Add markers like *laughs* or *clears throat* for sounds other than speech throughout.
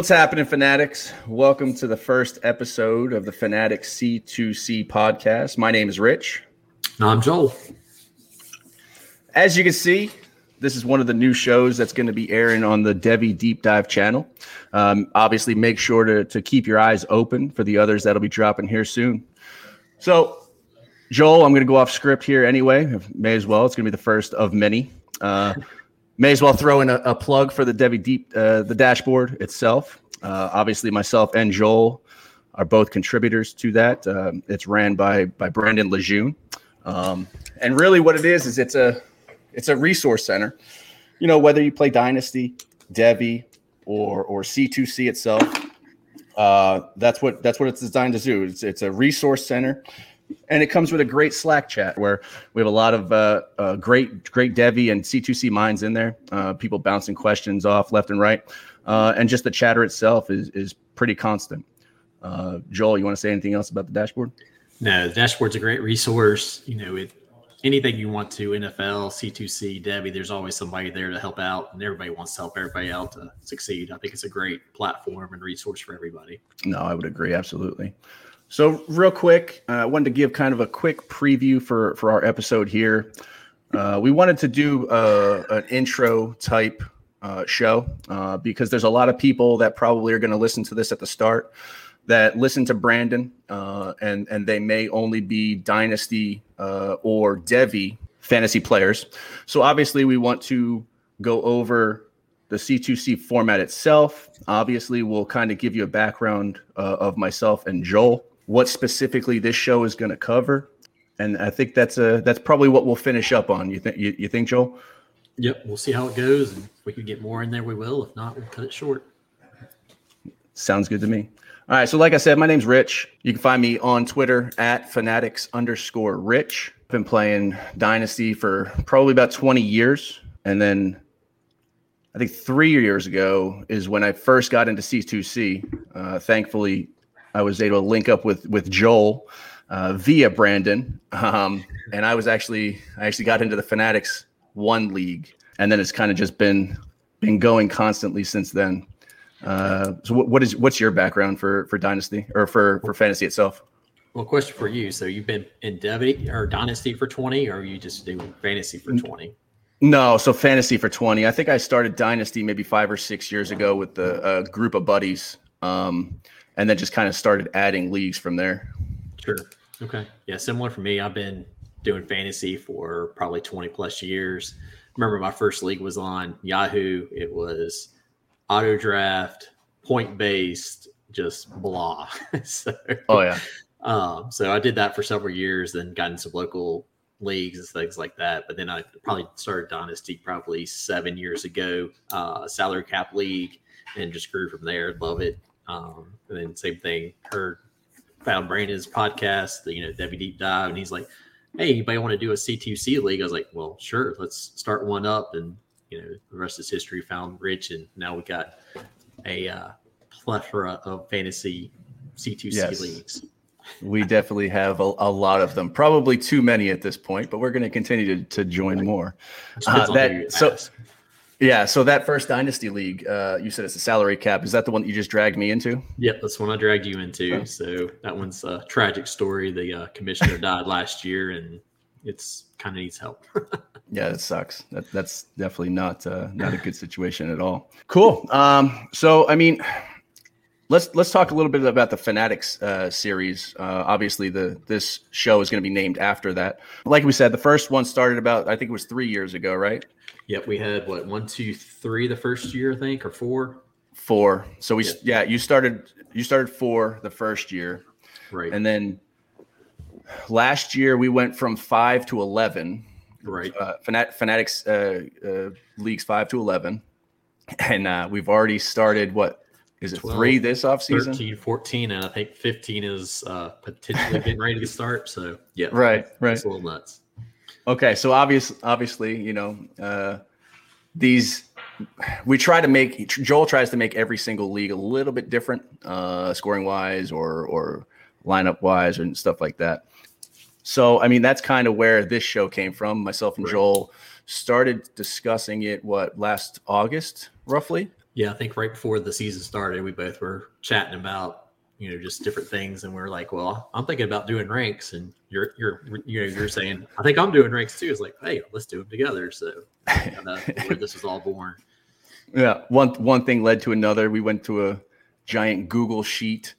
What's happening, Fanatics? Welcome to the first episode of the Fanatics C2C podcast. My name is Rich. I'm Joel. As you can see, this is one of the new shows that's going to be airing on the Devy Deep Dive channel. Um, obviously, make sure to, to keep your eyes open for the others that'll be dropping here soon. So, Joel, I'm going to go off script here anyway. May as well. It's going to be the first of many. Uh, may as well throw in a, a plug for the Devy Deep, uh, the dashboard itself. Uh, obviously, myself and Joel are both contributors to that. Um, it's ran by by Brandon Lejeune, um, and really, what it is is it's a it's a resource center. You know, whether you play Dynasty, Devy, or or C2C itself, uh, that's what that's what it's designed to do. It's it's a resource center and it comes with a great Slack chat where we have a lot of uh, uh, great, great Devy and C2C minds in there. Uh, people bouncing questions off left and right, uh, and just the chatter itself is is pretty constant. Uh, Joel, you want to say anything else about the dashboard? No, the dashboard's a great resource. You know, it anything you want to NFL, C2C, Devy, there's always somebody there to help out, and everybody wants to help everybody out to succeed. I think it's a great platform and resource for everybody. No, I would agree absolutely. So, real quick, uh, I wanted to give kind of a quick preview for for our episode here. Uh, we wanted to do uh, an intro type uh, show uh, because there's a lot of people that probably are going to listen to this at the start that listen to Brandon uh, and and they may only be dynasty or Devy fantasy players. So obviously, we want to go over the C2C format itself. Obviously, we'll kind of give you a background of myself and Joel what specifically this show is going to cover, and I think that's a that's probably what we'll finish up on. You think you, you think, Joel? Yep, we'll see how it goes, and if we can get more in there, we will. If not, we'll cut it short. Sounds good to me. All right, so like I said, my name's Rich. You can find me on Twitter at fanatics underscore Rich. I've been playing Dynasty for probably about 20 years. And then I think three years ago is when I first got into C2C. Uh, thankfully, I was able to link up with with Joel uh, via Brandon, um, and I was actually I actually got into the Fanatics One League, and then it's kind of just been been going constantly since then. Uh, so what, what is what's your background for for Dynasty or for for fantasy itself? Well, question for you. So you've been in Devy or Dynasty for 20, or you just do fantasy for 20? No, so fantasy for 20. I think I started Dynasty maybe five or six years ago with the a group of buddies. Um, and then just kind of started adding leagues from there. Sure. Okay. Yeah, similar for me. I've been doing fantasy for probably 20 plus years. Remember my first league was on Yahoo. It was auto draft, point based, just blah. *laughs* so, oh yeah. Um, so I did that for several years, then got into some local leagues and things like that. But then I probably started Dynasty probably seven years ago, uh, salary cap league, and just grew from there. Love it. Um, and then same thing, heard found Brandon's podcast, the you know Devy Deep Dive, and he's like, "Hey, anybody want to do a C2C league?" I was like, "Well, sure, let's start one up." And you know, the rest is history. Found Rich, and now we got a uh, plethora of fantasy C2C yes. leagues. we definitely have a, a, lot of them. Probably too many at this point, but we're going to continue to, to join more. Uh, that so. Yeah, so that first dynasty league, uh, you said it's a salary cap. Is that the one that you just dragged me into? Yep, that's the one I dragged you into. Oh. So that one's a tragic story. The uh, commissioner *laughs* died last year, and it's kind of needs help. *laughs* yeah, it sucks. That, that's definitely not uh, not a good *sighs* situation at all. Cool. *laughs* Um, so I mean, let's let's talk a little bit about the Fanatics uh, series. Uh, obviously, the this show is going to be named after that. Like we said, the first one started about I think it was three years ago, right? Yep, we had what one, two, three the first year, I think, or four. Four. So we, yeah, you started you started four the first year, right? And then last year we went from five to eleven, right? Uh, Fanat- Fanatics uh, uh, leagues five to eleven, and uh, we've already started what is it 12, three this offseason? 13 14 and i think 15 is uh potentially getting ready to start so yeah right right it's a little nuts Okay, so obvious, obviously, you know, uh, these we try to make Joel tries to make every single league a little bit different, uh, scoring wise or or lineup wise and stuff like that. So, I mean, that's kind of where this show came from. Myself and Joel started discussing it what last August, roughly. Yeah, I think right before the season started, we both were chatting about you know just different things, and we are like, "Well, I'm thinking about doing ranks," and you're you're you know you're saying, "I think I'm doing ranks too." It's like, "Hey, let's do them together." So where this was all born. Yeah, one one thing led to another. We went to a giant Google sheet,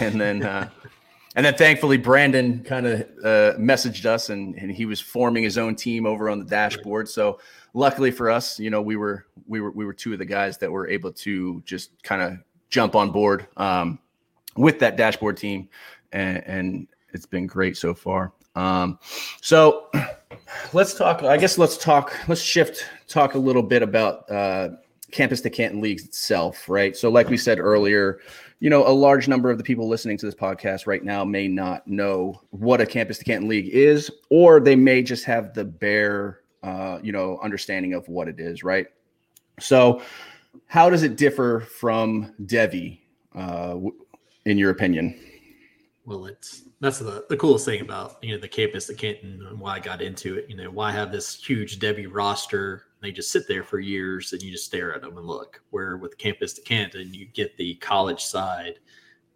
and then uh, *laughs* and then thankfully Brandon kind of uh, messaged us, and, and he was forming his own team over on the dashboard. So luckily for us, you know, we were we were we were two of the guys that were able to just kind of jump on board um, with that dashboard team, and, and it's been great so far. Um, so *clears throat* let's talk. I guess let's talk. Let's shift. Talk a little bit about uh, campus to Canton leagues itself, right? So, like we said earlier, you know, a large number of the people listening to this podcast right now may not know what a campus to Canton league is, or they may just have the bare, uh, you know, understanding of what it is, right? So, how does it differ from Devy, uh, in your opinion? Well, it's that's the, the coolest thing about you know the campus to Canton and why I got into it. You know, why have this huge Devy roster they just sit there for years and you just stare at them and look. Where with Campus to Canton, you get the college side,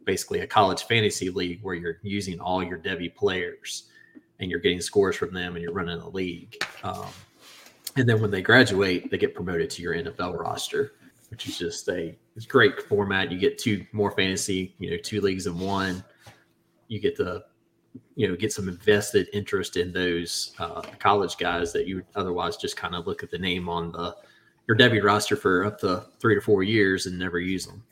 basically a college fantasy league where you're using all your Devy players and you're getting scores from them and you're running a league. Um, and then when they graduate, they get promoted to your NFL roster, which is just a it's great format. You get two more fantasy, you know, two leagues in one. You get the you know get some invested interest in those uh, college guys that you would otherwise just kind of look at the name on the your Devy roster for up to three to four years and never use them.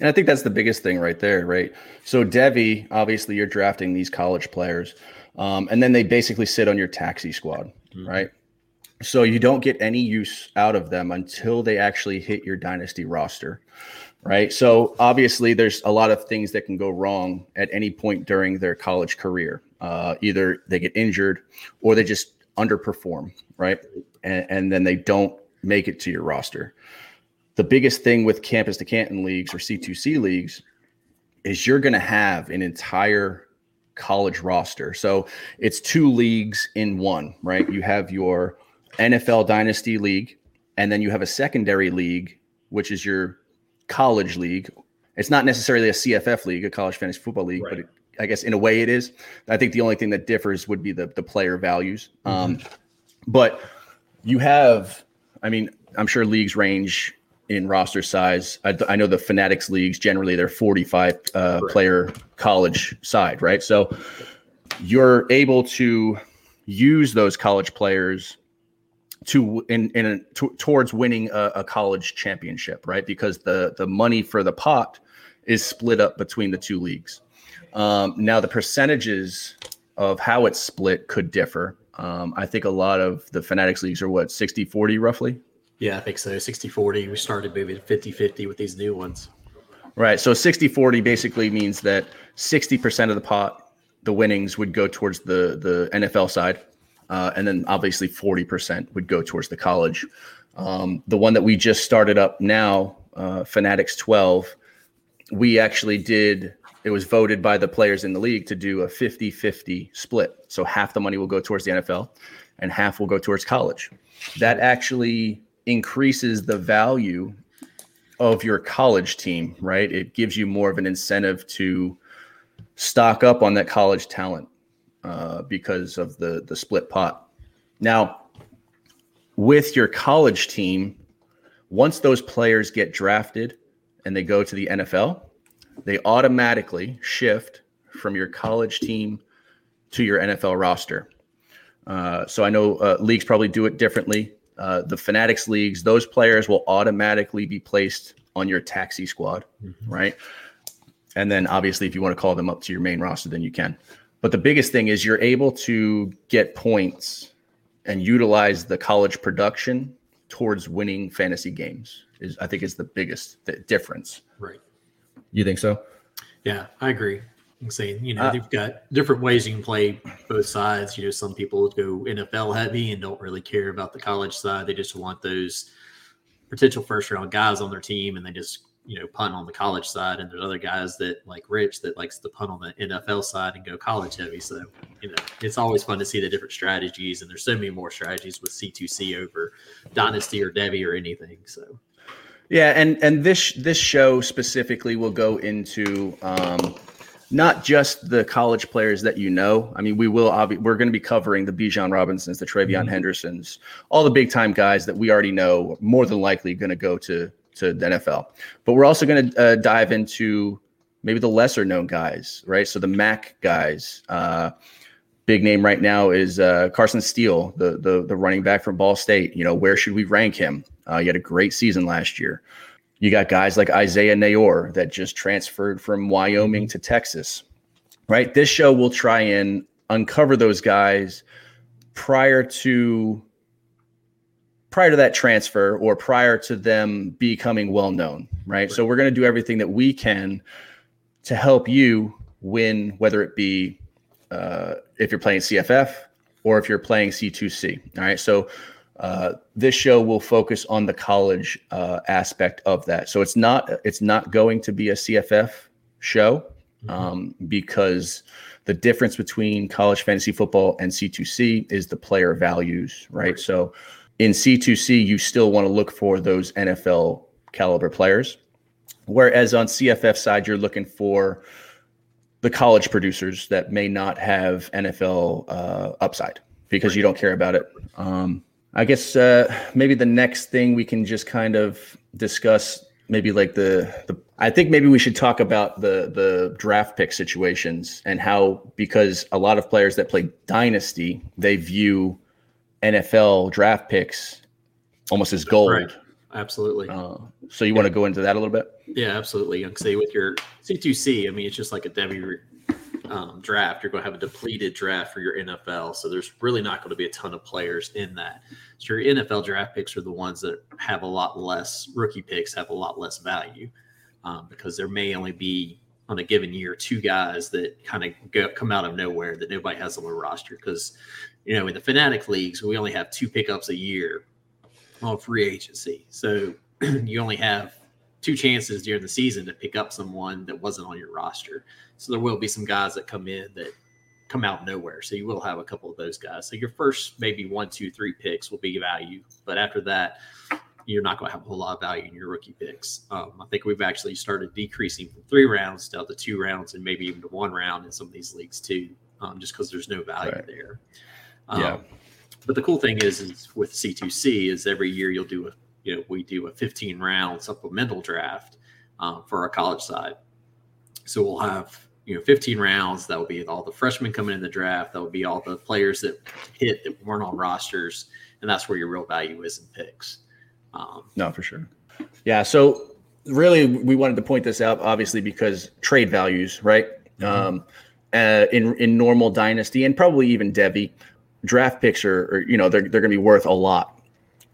And I think that's the biggest thing right there, right? So Devy, obviously, you're drafting these college players, um, and then they basically sit on your taxi squad, mm-hmm. right? So you don't get any use out of them until they actually hit your dynasty roster right? So obviously, there's a lot of things that can go wrong at any point during their college career. Uh, either they get injured or they just underperform, right? And, and, then they don't make it to your roster. The biggest thing with campus to Canton leagues or C2C leagues is you're going to have an entire college roster. So it's two leagues in one, right? You have your NFL Dynasty League, and then you have a secondary league, which is your college league. It's not necessarily a CFF league, a college fantasy football league, right. but it, I guess in a way it is. I think the only thing that differs would be the the player values. Mm-hmm. Um, but you have, I mean, I'm sure leagues range in roster size. I, I know the Fanatics leagues generally they're 45 uh, player college side, right? So you're able to use those college players to in in a, towards winning a, a, college championship, right? Because the the money for the pot is split up between the two leagues. Um, now the percentages of how it's split could differ. Um, I think a lot of the Fanatics leagues are what 60 40 roughly. Yeah, I think so. 60 40. We started moving 50 50 with these new ones. Right. So 60 40 basically means that 60% of the pot, the winnings would go towards the the NFL side uh, and then obviously 40% would go towards the college. Um, the one that we just started up now, uh, Fanatics 12, we actually did, it was voted by the players in the league to do a 50 50 split. So half the money will go towards the NFL and half will go towards college. That actually increases the value of your college team, right? It gives you more of an incentive to stock up on that college talent uh, because of the the split pot. Now, with your college team, once those players get drafted and they go to the NFL, they automatically shift from your college team to your NFL roster. Uh, so I know uh, leagues probably do it differently. Uh, the Fanatics leagues, those players will automatically be placed on your taxi squad, mm-hmm. right? And then obviously, if you want to call them up to your main roster, then you can. But the biggest thing is you're able to get points and utilize the college production towards winning fantasy games. Is I think is the biggest difference. Right. You think so? Yeah, I agree. I'm saying, you know, uh, they've got different ways you can play both sides. You know, some people go NFL heavy and don't really care about the college side. They just want those potential first round guys on their team and they just you know punt on the college side, and there's other guys that like Rich that likes to punt on the NFL side and go college heavy. So you know it's always fun to see the different strategies, and there's so many more strategies with C2C over Dynasty or Devy or anything. So Yeah, and and this this show specifically will go into um, not just the college players that you know. I mean, we will obvi- we're going to be covering the Bijan Robinsons, the TreVeyon mm-hmm. Hendersons, all the big time guys that we already know more than likely going to go to to the NFL. But we're also going to uh, dive into maybe the lesser known guys, right? So the MAC guys. Uh, big name right now is uh, Carson Steele, the, the the running back from Ball State. You know, where should we rank him? Uh, he had a great season last year. You got guys like Isaiah Neyor that just transferred from Wyoming to Texas. Right. This show will try and uncover those guys prior to prior to that transfer or prior to them becoming well known. Right. right. So we're going to do everything that we can to help you win, whether it be uh, if you're playing CFF or if you're playing C2C. All right. So uh, this show will focus on the college uh, aspect of that. So it's not it's not going to be a CFF show mm-hmm. um, because the difference between college fantasy football and C2C is the player values, right? right. So in C2C, you still want to look for those NFL caliber players, whereas on CFF side, you're looking for the college producers that may not have NFL uh, upside because you don't care about it. Um, I guess uh, maybe the next thing we can just kind of discuss, maybe like the the. I think maybe we should talk about the the draft pick situations and how because a lot of players that play dynasty they view NFL draft picks almost as gold. Right. Absolutely. Uh, so you yeah. want to go into that a little bit? Yeah, absolutely. Like say with your C2C, I mean, it's just like a um, draft. You're going to have a depleted draft for your NFL. So there's really not going to be a ton of players in that. So your NFL draft picks are the ones that have a lot less rookie picks, have a lot less value um, because there may only be on a given year two guys that kind of come out of nowhere that nobody has on their roster. Because, you know, in the Fanatic leagues, we only have two pickups a year on free agency. So *clears throat* you only have two chances during the season to pick up someone that wasn't on your roster. So there will be some guys that come in that come out nowhere. So you will have a couple of those guys. So your first maybe one, two, three picks will be value, but after that, you're not going to have a whole lot of value in your rookie picks. Um, I think we've actually started decreasing from three rounds down to two rounds and maybe even to one round in some of these leagues too, um, just because there's no value right. there. Um, yeah. But the cool thing is, is with C2C is every year you'll do a you know, we do a 15 round supplemental draft um, for our college side. So we'll have, you know, 15 rounds. That will be all the freshmen coming in the draft. That will be all the players that hit that weren't on rosters. And that's where your real value is in picks. Um, no, for sure. Yeah. So really, we wanted to point this out, obviously, because trade values, right? Mm-hmm. Um, uh, in in normal dynasty and probably even Devy, draft picks are, are you know they're they're going to be worth a lot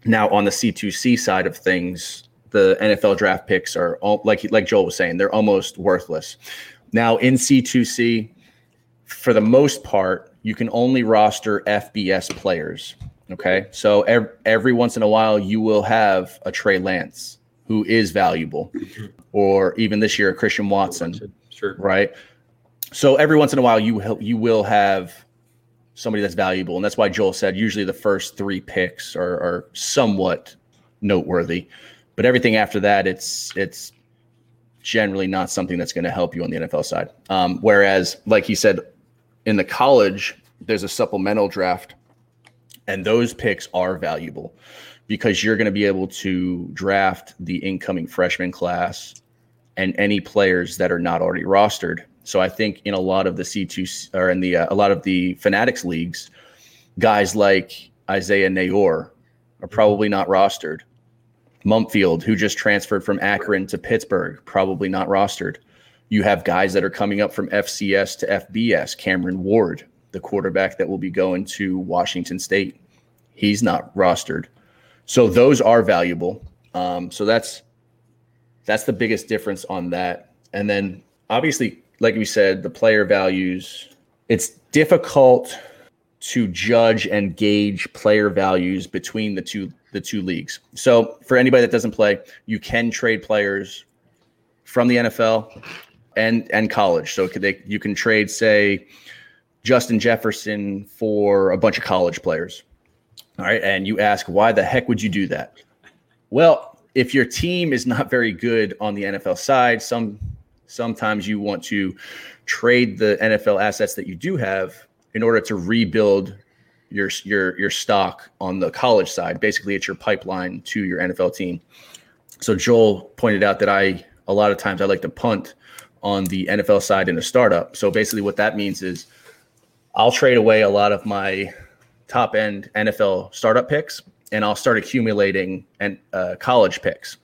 now on the C2C side of things, the NFL draft picks are all, like like Joel was saying, they're almost worthless. Now in C2C, for the most part, you can only roster FBS players. Okay, so every, every once in a while, you will have a Trey Lance who is valuable, *clears throat* or even this year, a Christian Watson. Sure. Right. So every once in a while, you you will have somebody that's valuable. And that's why Joel said usually the first three picks are, are somewhat noteworthy, but everything after that, it's it's generally not something that's going to help you on the NFL side. Um, whereas, like he said, in the college, there's a supplemental draft, and those picks are valuable because you're going to be able to draft the incoming freshman class and any players that are not already rostered so I think in a lot of the C2 or in the uh, a lot of the Fanatics leagues, guys like Isaiah Neyor are probably not rostered. Mumpfield, who just transferred from Akron to Pittsburgh, probably not rostered. You have guys that are coming up from FCS to FBS. Cameron Ward, the quarterback that will be going to Washington State, he's not rostered. So those are valuable. Um, so that's that's the biggest difference on that. And then obviously like we said, the player values, it's difficult to judge and gauge player values between the two the two leagues. So for anybody that doesn't play, you can trade players from the NFL and and college. So they, you can trade, say, Justin Jefferson for a bunch of college players. All right, and you ask why the heck would you do that? Well, if your team is not very good on the NFL side, some sometimes you want to trade the NFL assets that you do have in order to rebuild your your your stock on the college side. Basically, it's your pipeline to your NFL team. So Joel pointed out that I a lot of times I like to punt on the NFL side in a startup. So basically, what that means is I'll trade away a lot of my top end NFL startup picks and I'll start accumulating and uh, college picks.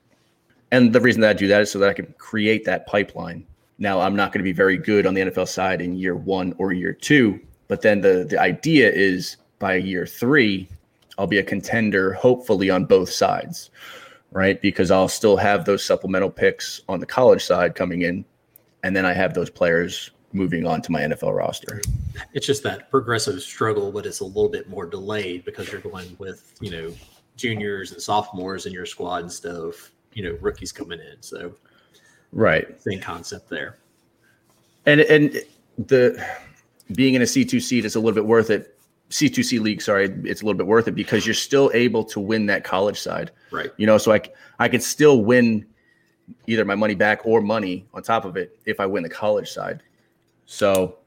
And the reason that I do that is so that I can create that pipeline. Now, I'm not going to be very good on the NFL side in year one or year two, but then the the idea is by year three, I'll be a contender, hopefully on both sides, right? Because I'll still have those supplemental picks on the college side coming in, and then I have those players moving on to my NFL roster. It's just that progressive struggle, but it's a little bit more delayed because you're going with, you know, juniors and sophomores in your squad instead of, you know, rookies coming in. So, right. Same concept there. And, and the being in a C2 seat is a little bit worth it. C2C league, sorry, it's a little bit worth it because you're still able to win that college side. Right. You know, so I, I could still win either my money back or money on top of it if I win the college side. So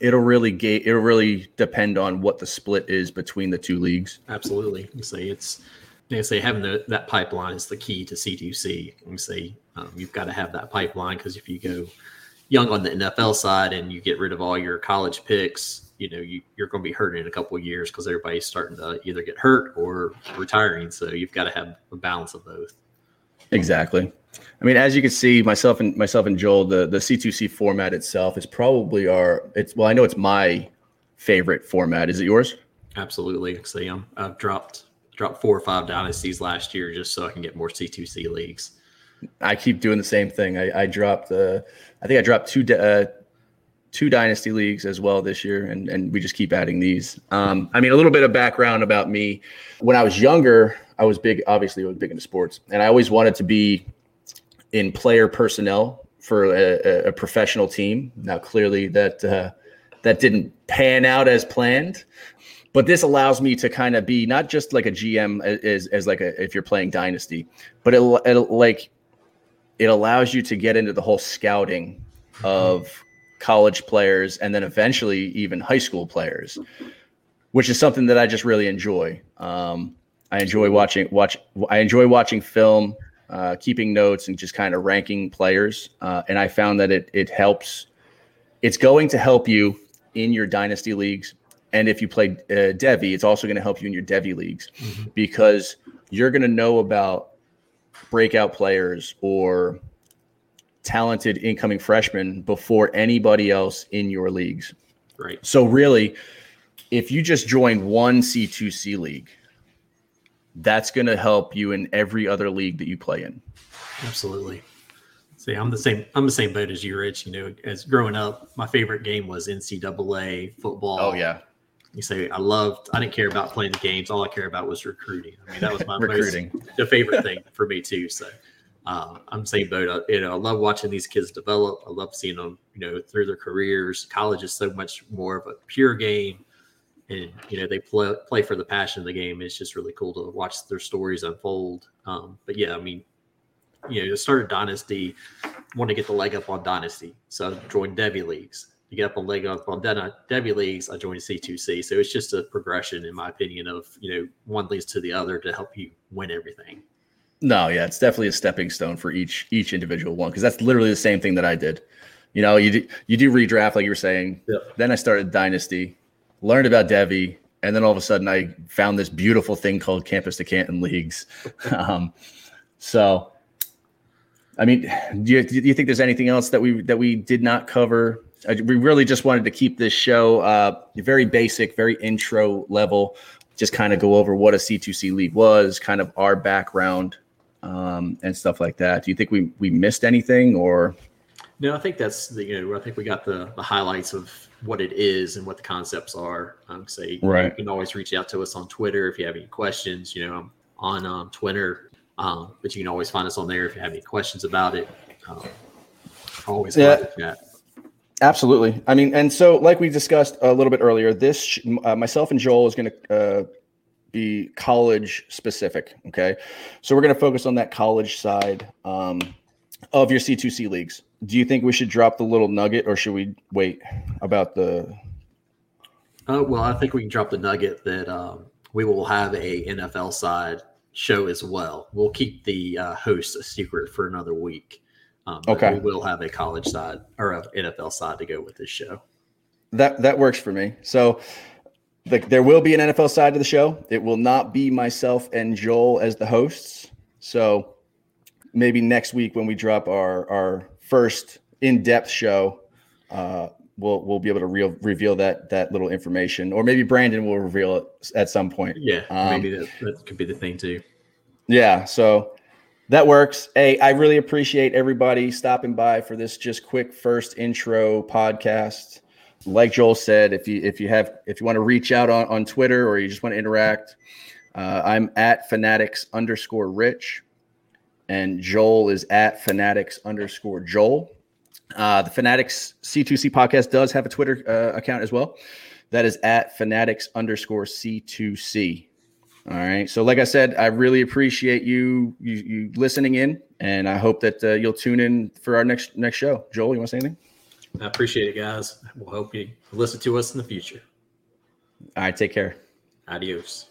it'll really ga- it'll really depend on what the split is between the two leagues. Absolutely. You say it's you say having the, that pipeline is the key to C2C. You say um, you've got to have that pipeline because if you go young on the NFL side and you get rid of all your college picks, you know you, you're going to be hurting in a couple of years because everybody's starting to either get hurt or retiring. So you've got to have a balance of both. Exactly. I mean, as you can see, myself and myself and Joel, the the C2C format itself is probably our. It's well, I know it's my favorite format. Is it yours? Absolutely. See, I'm, I've dropped dropped four or five dynasties last year just so I can get more C2C leagues. I keep doing the same thing. I, I dropped the. Uh, I think I dropped two uh, two dynasty leagues as well this year, and and we just keep adding these. Um, I mean, a little bit of background about me. When I was younger, I was big. Obviously, I was big into sports, and I always wanted to be in player personnel for a, a professional team. Now, clearly, that uh, that didn't pan out as planned, but this allows me to kind of be not just like a GM as as like a if you're playing Dynasty, but it, it like it allows you to get into the whole scouting of college players and then eventually even high school players, which is something that I just really enjoy. Um, I enjoy watching watch. I enjoy watching film uh, keeping notes and just kind of ranking players. Uh, and I found that it it helps. It's going to help you in your dynasty leagues, and if you play uh, Devy, it's also going to help you in your Devy leagues mm-hmm. because you're going to know about breakout players or talented incoming freshmen before anybody else in your leagues. Right. So really, if you just join one C2C league, that's going to help you in every other league that you play in. Absolutely. See, I'm the same. I'm the same boat as you, Rich. You know, as growing up, my favorite game was NCAA football. Oh yeah. You say I loved. I didn't care about playing the games. All I care about was recruiting. I mean, that was my *laughs* recruiting. Most, the favorite thing for me too. So uh, I'm the same boat. I, you know, I love watching these kids develop. I love seeing them, you know, through their careers. College is so much more of a pure game and you know they play play for the passion of the game. It's just really cool to watch their stories unfold. Um, but yeah, I mean, you know, to start dynasty, want to get the leg up on dynasty, so I joined Devy leagues. To get up on leg up on Devy leagues, I joined C2C. So it's just a progression, in my opinion, of you know one leads to the other to help you win everything. No, yeah, it's definitely a stepping stone for each each individual one because that's literally the same thing that I did. You know, you do, you do redraft like you were saying. Yep. Then I started Dynasty learned about Devy, and then all of a sudden I found this beautiful thing called Campus to Canton leagues. *laughs* um, so, I mean, do you, do you think there's anything else that we that we did not cover? I, we really just wanted to keep this show uh, very basic, very intro level. Just kind of go over what a C2C league was, kind of our background, um, and stuff like that. Do you think we we missed anything or? No, I think that's the you know I think we got the the highlights of what it is and what the concepts are. Um, say right. you can always reach out to us on Twitter if you have any questions. You know, on um, Twitter, um, but you can always find us on there if you have any questions about it. Um, always yeah. Absolutely. I mean, and so like we discussed a little bit earlier, this uh, myself and Joel is going to uh, be college specific. Okay, so we're going to focus on that college side um, of your C2C leagues. Do you think we should drop the little nugget, or should we wait about the? Uh, well, I think we can drop the nugget that um, we will have a NFL side show as well. We'll keep the uh, host a secret for another week. Um, Okay. We will have a college side or a NFL side to go with this show. That that works for me. So the, there will be an NFL side to the show. It will not be myself and Joel as the hosts. So maybe next week when we drop our our first in-depth show, uh, we'll we'll be able to reveal that that little information, or maybe Brandon will reveal it at some point. Yeah, Um, maybe that, that could be the thing too. Yeah, so that works. Hey, I really appreciate everybody stopping by for this just quick first intro podcast. Like Joel said, if you if you have if you want to reach out on, on Twitter or you just want to interact, uh, I'm at fanatics underscore rich, and Joel is at fanatics underscore Joel. Uh, the Fanatics C2C podcast does have a Twitter uh, account as well. That is at fanatics underscore C2C. All right. So, like I said, I really appreciate you you, you listening in, and I hope that uh, you'll tune in for our next next show. Joel, you want to say anything? I appreciate it, guys. We'll hope you listen to us in the future. All right. Take care. Adios.